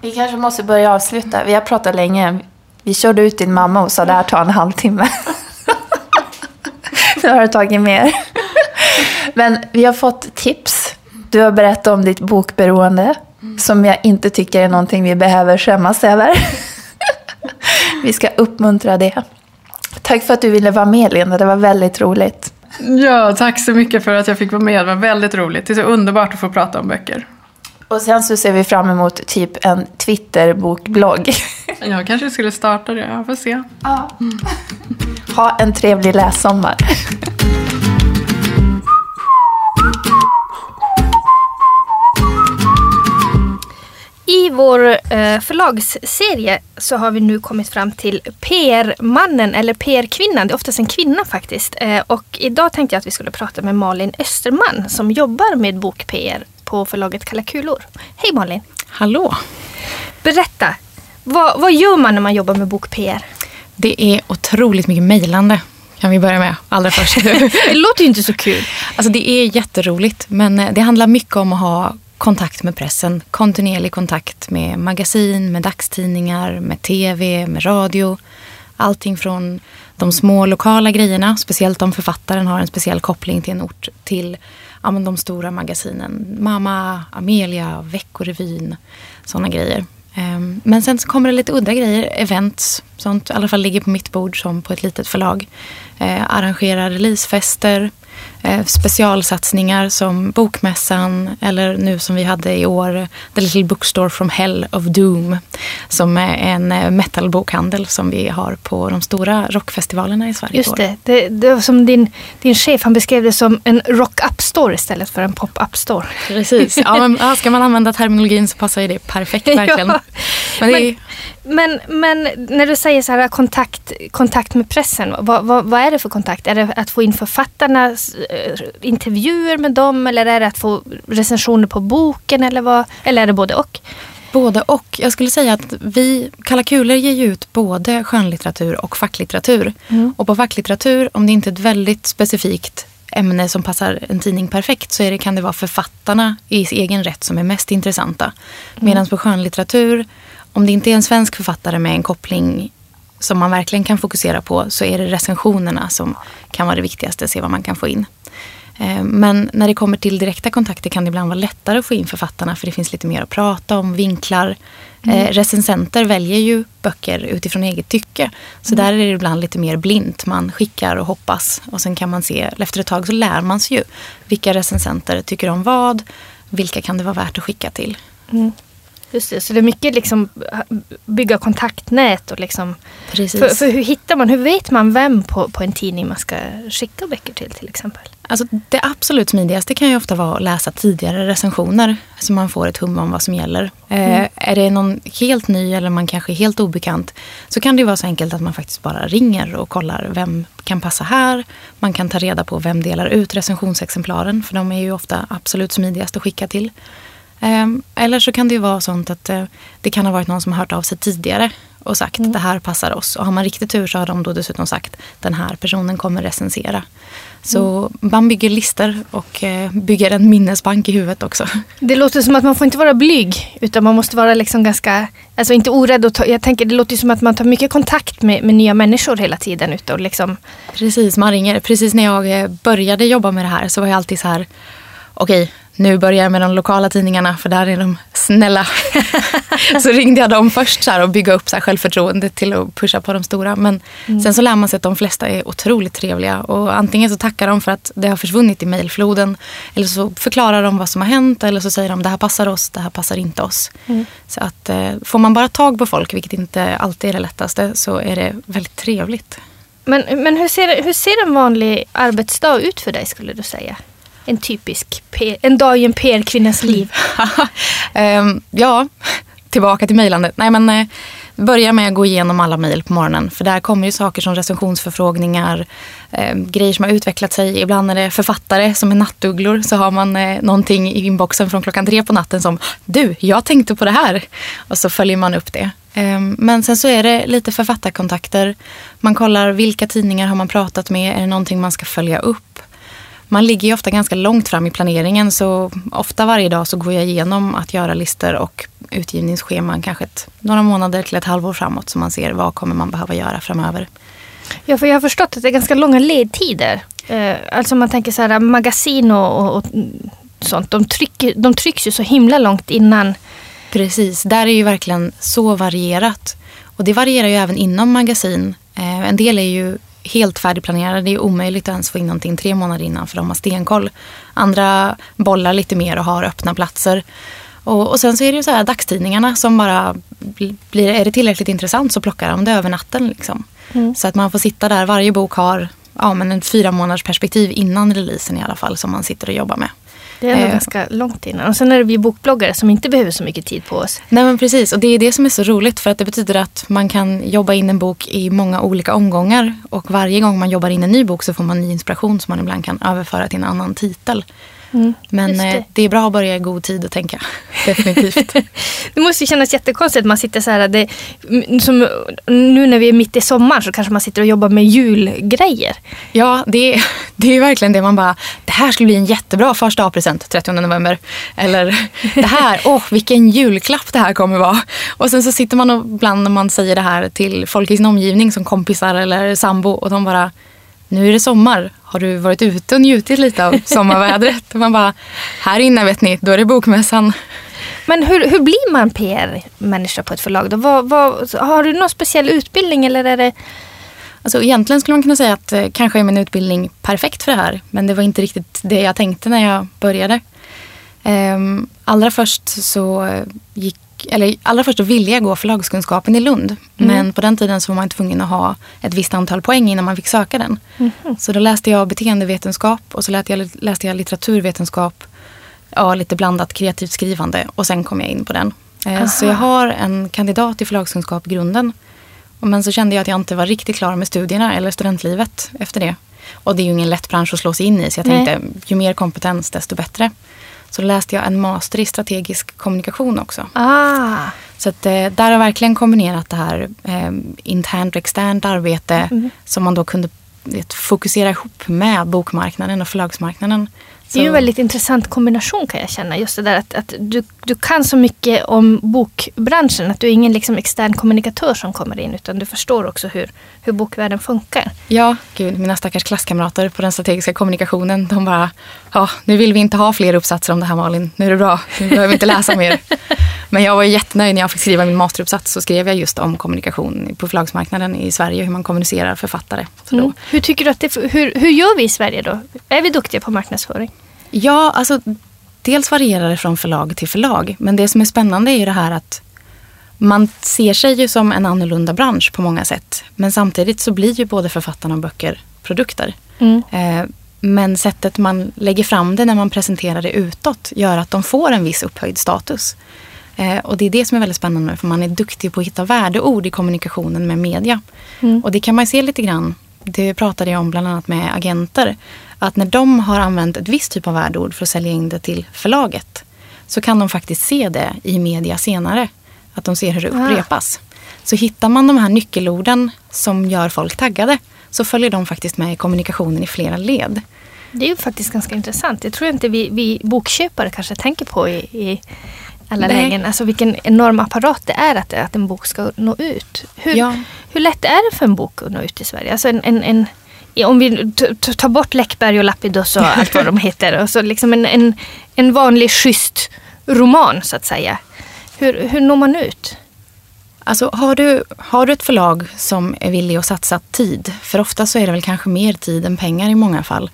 Vi kanske måste börja avsluta. Vi har pratat länge. Vi körde ut din mamma och sa det här tar en halvtimme. nu har det tagit mer. Men vi har fått tips. Du har berättat om ditt bokberoende. Som jag inte tycker är någonting vi behöver skämmas över. vi ska uppmuntra det. Tack för att du ville vara med Linda. Det var väldigt roligt. Ja, tack så mycket för att jag fick vara med. Det var väldigt roligt. Det är så underbart att få prata om böcker. Och sen så ser vi fram emot typ en Twitter-bokblogg. Jag kanske skulle starta det. Jag får se. Ha en trevlig lässommar. I vår eh, förlagsserie så har vi nu kommit fram till PR-mannen eller PR-kvinnan. Det är oftast en kvinna faktiskt. Eh, och idag tänkte jag att vi skulle prata med Malin Österman som jobbar med bok-PR på förlaget Kalla kulor. Hej Malin! Hallå! Berätta, vad, vad gör man när man jobbar med bok-PR? Det är otroligt mycket mejlande. Kan vi börja med allra först. Det låter ju inte så kul. alltså det är jätteroligt men det handlar mycket om att ha kontakt med pressen. Kontinuerlig kontakt med magasin, med dagstidningar, med tv, med radio. Allting från de små lokala grejerna, speciellt om författaren har en speciell koppling till en ort, till ja, men de stora magasinen. Mamma, Amelia, Veckorevyn, sådana grejer. Ehm, men sen så kommer det lite udda grejer, events, sånt i alla fall ligger på mitt bord som på ett litet förlag. Eh, arrangerar releasefester, eh, specialsatsningar som Bokmässan eller nu som vi hade i år, The Little Bookstore from Hell of Doom. Som är en eh, metalbokhandel som vi har på de stora rockfestivalerna i Sverige. Just det, det, det var som din, din chef, han beskrev det som en rock-up store istället för en pop-up store. Precis. Ja, men, ja, ska man använda terminologin så passar ju det perfekt verkligen. Ja. Men är, Men, men när du säger så här kontakt, kontakt med pressen, vad, vad, vad är det för kontakt? Är det att få in författarnas eh, intervjuer med dem eller är det att få recensioner på boken eller, vad, eller är det både och? Både och. Jag skulle säga att vi, Kalla kulor ger ju ut både skönlitteratur och facklitteratur. Och på facklitteratur, om det inte är ett väldigt specifikt ämne som passar en tidning perfekt så är det, kan det vara författarna i egen rätt som är mest intressanta. Medan på skönlitteratur, om det inte är en svensk författare med en koppling som man verkligen kan fokusera på så är det recensionerna som kan vara det viktigaste, se vad man kan få in. Eh, Men när det kommer till direkta kontakter kan det ibland vara lättare att få in författarna för det finns lite mer att prata om, vinklar. Eh, recensenter väljer ju böcker utifrån eget tycke. Så där är det ibland lite mer blint. Man skickar och hoppas och sen kan man se, efter ett tag så lär man sig ju vilka recensenter tycker om vad, vilka kan det vara värt att skicka till. Just det, så det är mycket liksom bygga kontaktnät och liksom Precis. för, för hur hittar man, hur vet man vem på, på en tidning man ska skicka böcker till till exempel? Alltså, det absolut smidigaste kan ju ofta vara att läsa tidigare recensioner så man får ett hum om vad som gäller. Eh, är det någon helt ny eller man kanske är helt obekant så kan det vara så enkelt att man faktiskt bara ringer och kollar vem kan passa här. Man kan ta reda på vem delar ut recensionsexemplaren för de är ju ofta absolut smidigast att skicka till. Ehm, Eller så kan det ju vara sånt att eh, det kan ha varit någon som har hört av sig tidigare och sagt det här passar oss. Och har man riktigt tur så har de då dessutom sagt den här personen kommer recensera. Så man bygger listor och eh, bygger en minnesbank i huvudet också. Det låter som att man får inte vara blyg utan man måste vara liksom ganska, alltså inte orädd att ta, jag tänker det låter som att man tar mycket kontakt med, med nya människor hela tiden ute och liksom Precis, man ringer. Precis när jag eh, började jobba med det här så var jag alltid så här okej, nu börjar jag med de lokala tidningarna för där är de snälla. så ringde jag dem först så här, och bygga upp så här, självförtroendet till att pusha på de stora. Men Mm. sen så lär man sig att de flesta är otroligt trevliga. Och antingen så tackar de för att det har försvunnit i mejlfloden. Eller så förklarar de vad som har hänt. Eller så säger de det här passar oss, det här passar inte oss. Mm. Så att eh, får man bara tag på folk, vilket inte alltid är det lättaste, så är det väldigt trevligt. Men, men hur, ser, hur ser en vanlig arbetsdag ut för dig skulle du säga? En typisk en dag i en PR-kvinnas liv. Ehm, ja, tillbaka till mejlandet. Nej, men eh, börja med att gå igenom alla mejl på morgonen. För där kommer ju saker som recensionsförfrågningar, eh, grejer som har utvecklat sig. Ibland är det författare som är nattugglor. Så har man eh, någonting i inboxen från klockan tre på natten som du, jag tänkte på det här. Och så följer man upp det. Ehm, men sen så är det lite författarkontakter. Man kollar vilka tidningar har man pratat med. Är det någonting man ska följa upp? Man ligger ju ofta ganska långt fram i planeringen så ofta varje dag så går jag igenom att göra listor och utgivningsscheman kanske ett, några månader till ett halvår framåt så man ser vad kommer man behöva göra framöver. Ja, för jag har förstått att det är ganska långa ledtider. Eh, alltså man tänker så här magasin och, och, och sånt. De, trycker, de trycks ju så himla långt innan. Precis, där är ju verkligen så varierat. Och det varierar ju även inom magasin. Eh, en del är ju helt färdigplanerade. Det är omöjligt att ens få in någonting tre månader innan för de har stenkoll. Andra bollar lite mer och har öppna platser. Och, och sen så är det ju så här dagstidningarna som bara blir, är det tillräckligt intressant så plockar de det över natten. Liksom. Så att man får sitta där, varje bok har ja, men en fyra månaders perspektiv innan releasen i alla fall som man sitter och jobbar med. Det är nog Eh. ganska långt innan. Och sen är det vi bokbloggare som inte behöver så mycket tid på oss. Nej men precis och det är det som är så roligt för att det betyder att man kan jobba in en bok i många olika omgångar och varje gång man jobbar in en ny bok så får man ny inspiration som man ibland kan överföra till en annan titel. Men Mm, just det. det. det är bra att börja i god tid och tänka. Definitivt. Det måste ju kännas jättekonstigt man sitter så här. Det, som, nu när vi är mitt i sommaren så kanske man sitter och jobbar med julgrejer. ja, det är, det är verkligen det man bara, det här skulle bli en jättebra första A-present 30 november. Eller det här, åh vilken julklapp det här kommer vara. Och sen så sitter man och ibland när man säger det här till folk i sin omgivning som kompisar eller sambo och de bara, nu är det sommar. Har du varit ute och njutit lite av sommarvädret? Och man bara, här inne vet ni, då är det bokmässan. Men hur, hur blir man PR-människa på ett förlag? Då? Vad, vad, har du någon speciell utbildning eller är det... Alltså egentligen skulle man kunna säga att eh, kanske är min utbildning perfekt för det här. Men det var inte riktigt det jag tänkte när jag började. Ehm, allra först så eh, gick, eller allra först ville jag gå förlagskunskapen i Lund. Men på den tiden så var man tvungen att ha ett visst antal poäng innan man fick söka den. Så då läste jag beteendevetenskap och så läste jag, läste jag litteraturvetenskap. Ja, lite blandat kreativt skrivande och sen kom jag in på den. Eh, så jag har en kandidat i förlagskunskap i grunden. Men så kände jag att jag inte var riktigt klar med studierna eller studentlivet efter det. Och det är ju ingen lätt bransch att slå sig in i så jag Nej. tänkte ju mer kompetens desto bättre. Så läste jag en master i strategisk kommunikation också. Ah, Så att, eh, där har jag verkligen kombinerat det här eh, internt och externt arbete som man då kunde vet, fokusera ihop med bokmarknaden och förlagsmarknaden. Det är ju Så- en väldigt intressant kombination kan jag känna. Just det där att, att du, du kan så mycket om bokbranschen. Att du är ingen liksom extern kommunikatör som kommer in. Utan du förstår också hur, hur bokvärlden funkar. Ja, gud, mina stackars klasskamrater på den strategiska kommunikationen, de bara, ja, nu vill vi inte ha fler uppsatser om det här Malin, nu är det bra, nu behöver vi inte läsa mer. Men jag var jättenöjd när jag fick skriva min masteruppsats, så skrev jag just om kommunikation på förlagsmarknaden i Sverige, hur man kommunicerar författare. Mm. Hur tycker du att det, hur, hur gör vi i Sverige då? Är vi duktiga på marknadsföring? Ja, alltså dels varierar det från förlag till förlag, men det som är spännande är ju det här att man ser sig ju som en annorlunda bransch på många sätt. Men samtidigt så blir ju både författarna och böcker produkter. Eh, Men sättet man lägger fram det när man presenterar det utåt gör att de får en viss upphöjd status. Eh, Och det är det som är väldigt spännande för man är duktig på att hitta värdeord i kommunikationen med media. Och det kan man se lite grann, det pratade jag om bland annat med agenter, att när de har använt ett visst typ av värdeord för att sälja in det till förlaget så kan de faktiskt se det i media senare. Att de ser hur det upprepas. Så hittar man de här nyckelorden som gör folk taggade så följer de faktiskt med i kommunikationen i flera led. Det är ju faktiskt ganska intressant. Det tror jag inte vi, vi bokköpare kanske tänker på i, i alla Nej. lägen. Alltså vilken enorm apparat det är att, att en bok ska nå ut. Hur, Ja. hur lätt är det för en bok att nå ut i Sverige? Alltså en, en, en, om vi tar bort Läckberg och Lapidus och allt vad de heter. Och så liksom en, en, en vanlig schysst roman så att säga. Hur, hur når man ut? Alltså, har, du, har du ett förlag som är villig att satsa tid, för ofta så är det väl kanske mer tid än pengar i många fall,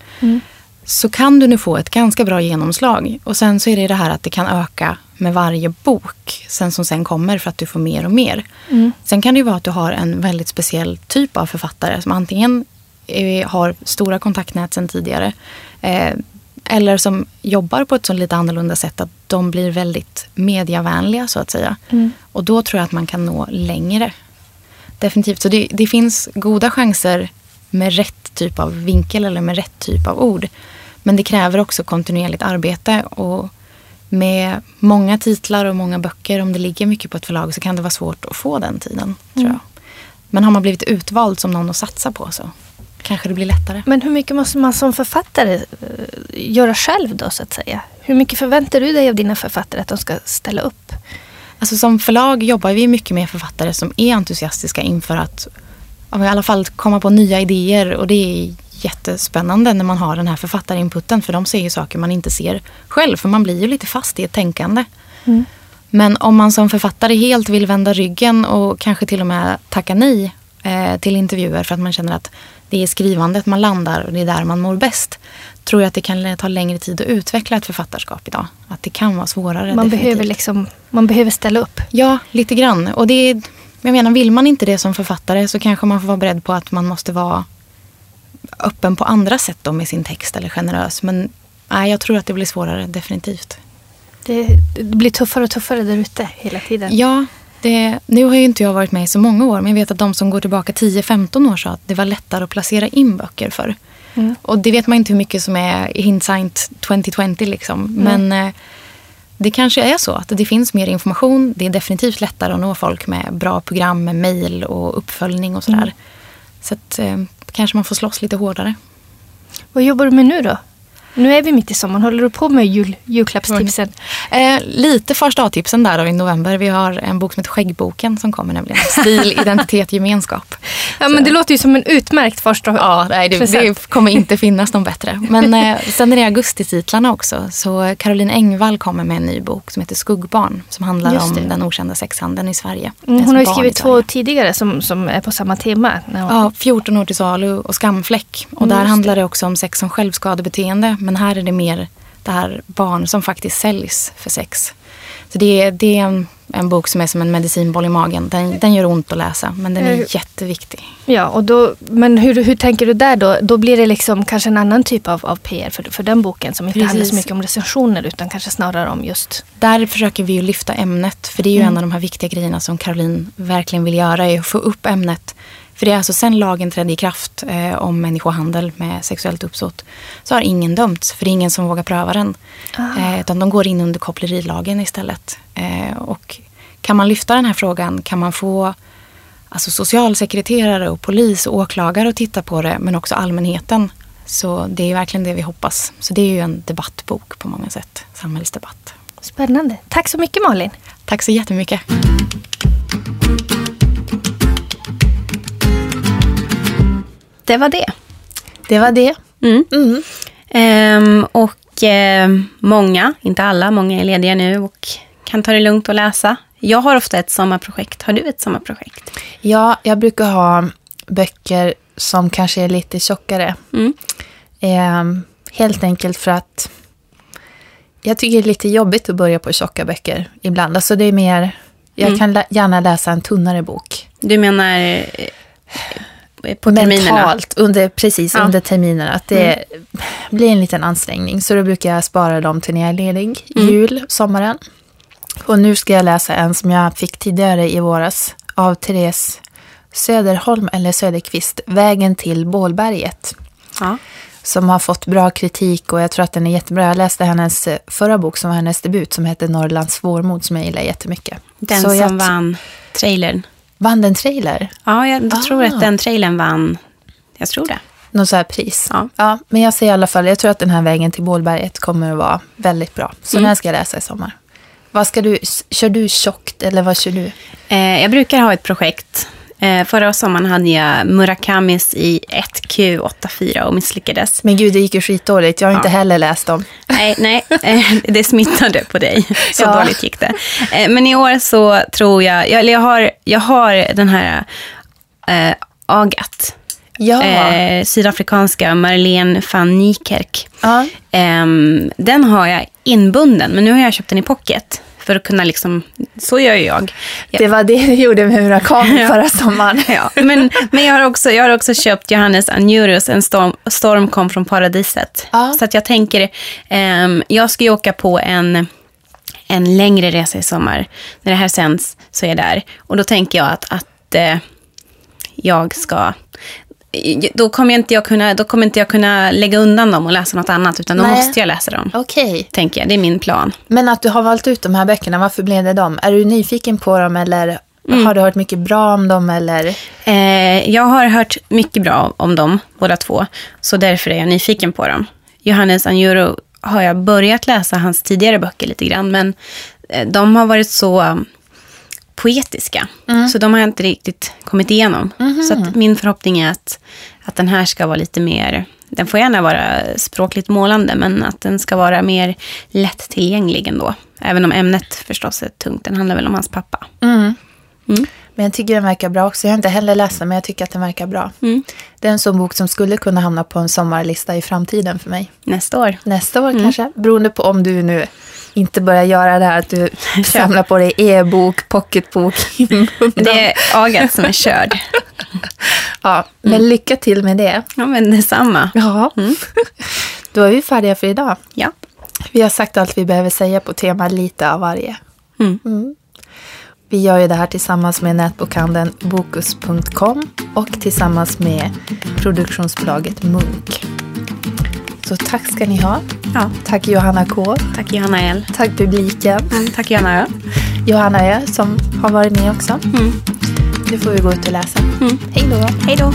så kan du nu få ett ganska bra genomslag. Och sen så är det det här att det kan öka med varje bok sen som sen kommer för att du får mer och mer. Sen kan det ju vara att du har en väldigt speciell typ av författare som antingen eh, har stora kontaktnät sen tidigare eh, eller som jobbar på ett så lite annorlunda sätt att de blir väldigt mediavänliga så att säga. Och då tror jag att man kan nå längre. Definitivt. Så det, det finns goda chanser med rätt typ av vinkel eller med rätt typ av ord. Men det kräver också kontinuerligt arbete. Och med många titlar och många böcker, om det ligger mycket på ett förlag så kan det vara svårt att få den tiden. tror jag. Men har man blivit utvald som någon att satsa på så kanske det blir lättare. Men hur mycket måste man som författare eh, göra själv då så att säga? Hur mycket förväntar du dig av dina författare att de ska ställa upp? Alltså som förlag jobbar vi mycket med författare som är entusiastiska inför att i alla fall komma på nya idéer. Och det är jättespännande när man har den här författarinputen. För de ser ju saker man inte ser själv. För man blir ju lite fast i ett tänkande. Men om man som författare helt vill vända ryggen och kanske till och med tacka nej eh, till intervjuer för att man känner att det är skrivandet man landar och det är där man mår bäst. Tror jag att det kan ta längre tid att utveckla ett författarskap idag. Att det kan vara svårare. Man definitivt. behöver, liksom, man behöver ställa upp. Ja, lite grann. Och det är, jag menar, vill man inte det som författare så kanske man får vara beredd på att man måste vara öppen på andra sätt då med sin text eller generös. Men nej, jag tror att det blir svårare, definitivt. Det, det blir tuffare och tuffare där ute hela tiden. Ja, det, nu har ju inte jag varit med i så många år men jag vet att de som går tillbaka 10-15 år sa att det var lättare att placera in böcker för. Och det vet man inte hur mycket som är hindsight 2020 liksom. Men eh, det kanske är så att det finns mer information. Det är definitivt lättare att nå folk med bra program, med mejl och uppföljning och sådär. Så att eh, kanske man får slåss lite hårdare. Vad jobbar du med nu då? Nu är vi mitt i sommaren. Håller du på med jul, julklappstipsen? Eh, lite första A-tipsen där då i november. Vi har en bok som heter Skäggboken som kommer nämligen. Stil, identitet, gemenskap. Ja, men det låter ju som en utmärkt första Ja, nej, det, det kommer inte finnas någon bättre. Men eh, sen är det augustititlarna också. Så Caroline Engvall kommer med en ny bok som heter Skuggbarn. Som handlar om den okända sexhandeln i Sverige. Mm, hon har ju skrivit två tidigare som, som är på samma tema. Hon- Ja, 14 år till salu och Skamfläck. Och Mm, där handlar det också om sex som självskadebeteende. Men här är det mer det här barn som faktiskt säljs för sex. Så det är, det är en, en bok som är som en medicinboll i magen. Den, den gör ont att läsa, men den Eh, är jätteviktig. Ja, och då, men hur, hur tänker du där då? Då blir det liksom kanske en annan typ av, av PR för, för den boken som inte handlar så Precis. mycket om recensioner utan kanske snarare om just... Där försöker vi ju lyfta ämnet. För det är ju en av de här viktiga grejerna som Caroline verkligen vill göra. Är att få upp ämnet. För det är alltså sen lagen trädde i kraft eh, om människohandel med sexuellt uppsåt. Så har ingen dömts. För det är ingen som vågar pröva den. Eh, utan de går in under kopplerilagen istället. Eh, och kan man lyfta den här frågan kan man få alltså socialsekreterare och polis och åklagare att titta på det. Men också allmänheten. Så det är verkligen det vi hoppas. Så det är ju en debattbok på många sätt. Samhällsdebatt. Spännande. Tack så mycket Malin. Tack så jättemycket. Det var det. Det var det. Mm. Ehm, och ehm, många, inte alla, många är lediga nu och kan ta det lugnt och läsa. Jag har ofta ett sommarprojekt. Har du ett sommarprojekt? Ja, jag brukar ha böcker som kanske är lite tjockare. Mm. Ehm, helt enkelt för att jag tycker det är lite jobbigt att börja på tjocka böcker ibland. Alltså det är mer, jag Mm. kan lä- gärna läsa en tunnare bok. Du menar eh, på terminerna? Mentalt, under, precis Ja. under terminerna. Att det blir en liten ansträngning. Så då brukar jag spara dem till när jag är ledig. Jul, sommaren. Och nu ska jag läsa en som jag fick tidigare i våras. Av Therese Söderholm eller Söderqvist. Vägen till Bålberget. Ja. Som har fått bra kritik och jag tror att den är jättebra. Jag läste hennes eh, förra bok som var hennes debut som heter Norrlands svårmod som jag gillar jättemycket. Den Så jag som vann trailern. Vann den trailer? Ja, jag tror Ah. att den trailern vann. Jag tror det. Någon så här pris. Ja. men jag säger i alla fall, jag tror att den här vägen till Bålberget kommer att vara väldigt bra. Så Mm. den här ska jag läsa i sommar. Vad ska du, kör du tjockt eller vad kör du? Eh, jag brukar ha ett projekt Eh, förra sommaren hade jag Murakamis i 1Q84 och misslyckades. Men gud, det gick ju skitdåligt. Jag har inte heller läst dem. Nej, nej eh, det smittade på dig. Så Ja. dåligt gick det. Eh, men i år så tror jag, jag, eller jag, har, jag har den här eh, Agat. Ja. Eh, sydafrikanska Marlene van Niekerk. ja. Ehm, den har jag inbunden, men nu har jag köpt den i pocket. För att kunna liksom, så gör ju jag. jag Det var det du gjorde med Murakami förra sommaren. Ja, men, men jag, har också, jag har också köpt Johannes Anjurus, En storm, storm kom från paradiset. Ja. Så att jag tänker, ehm, jag ska ju åka på en, en längre resa i sommar. När det här sänds så är jag där. Och då tänker jag att, att eh, jag ska... Då kommer, inte jag kunna, då kommer inte jag kunna lägga undan dem och läsa något annat, utan då Nej. måste jag läsa dem. Okej. Tänker jag, det är min plan. Men att du har valt ut de här böckerna, varför blev det dem? Är du nyfiken på dem eller har du hört mycket bra om dem? Eller? Eh, jag har hört mycket bra om dem, båda två. Så därför är jag nyfiken på dem. Johannes Anjuro har jag börjat läsa hans tidigare böcker lite grann. Men eh, de har varit så poetiska. Så de har jag inte riktigt kommit igenom. Så att min förhoppning är att, att den här ska vara lite mer... Den får gärna vara språkligt målande, men att den ska vara mer lättillgänglig ändå. Även om ämnet förstås är tungt. Den handlar väl om hans pappa. Men jag tycker den verkar bra också. Jag har inte heller läst den, men jag tycker att den verkar bra. Mm. Det är en sån bok som skulle kunna hamna på en sommarlista i framtiden för mig. Nästa år. Nästa år kanske. Beroende på om du nu inte börjar göra det här att du samlar på dig e-bok, pocketbok. Det är Agat som är körd. Ja, men lycka till med det. Ja, men detsamma. Ja. Då är vi färdiga för idag. Ja. Vi har sagt allt vi behöver säga på tema lite av varje. Mm. Vi gör ju det här tillsammans med nätbokhandeln Bokus.com och tillsammans med produktionsbolaget Munk. Så tack ska ni ha. ja. Tack Johanna K. Tack Johanna L. Tack publiken. Tack Johanna Ö. Johanna Ö som har varit med också. Mm. Nu får vi gå ut och läsa. Hej då. Hej då.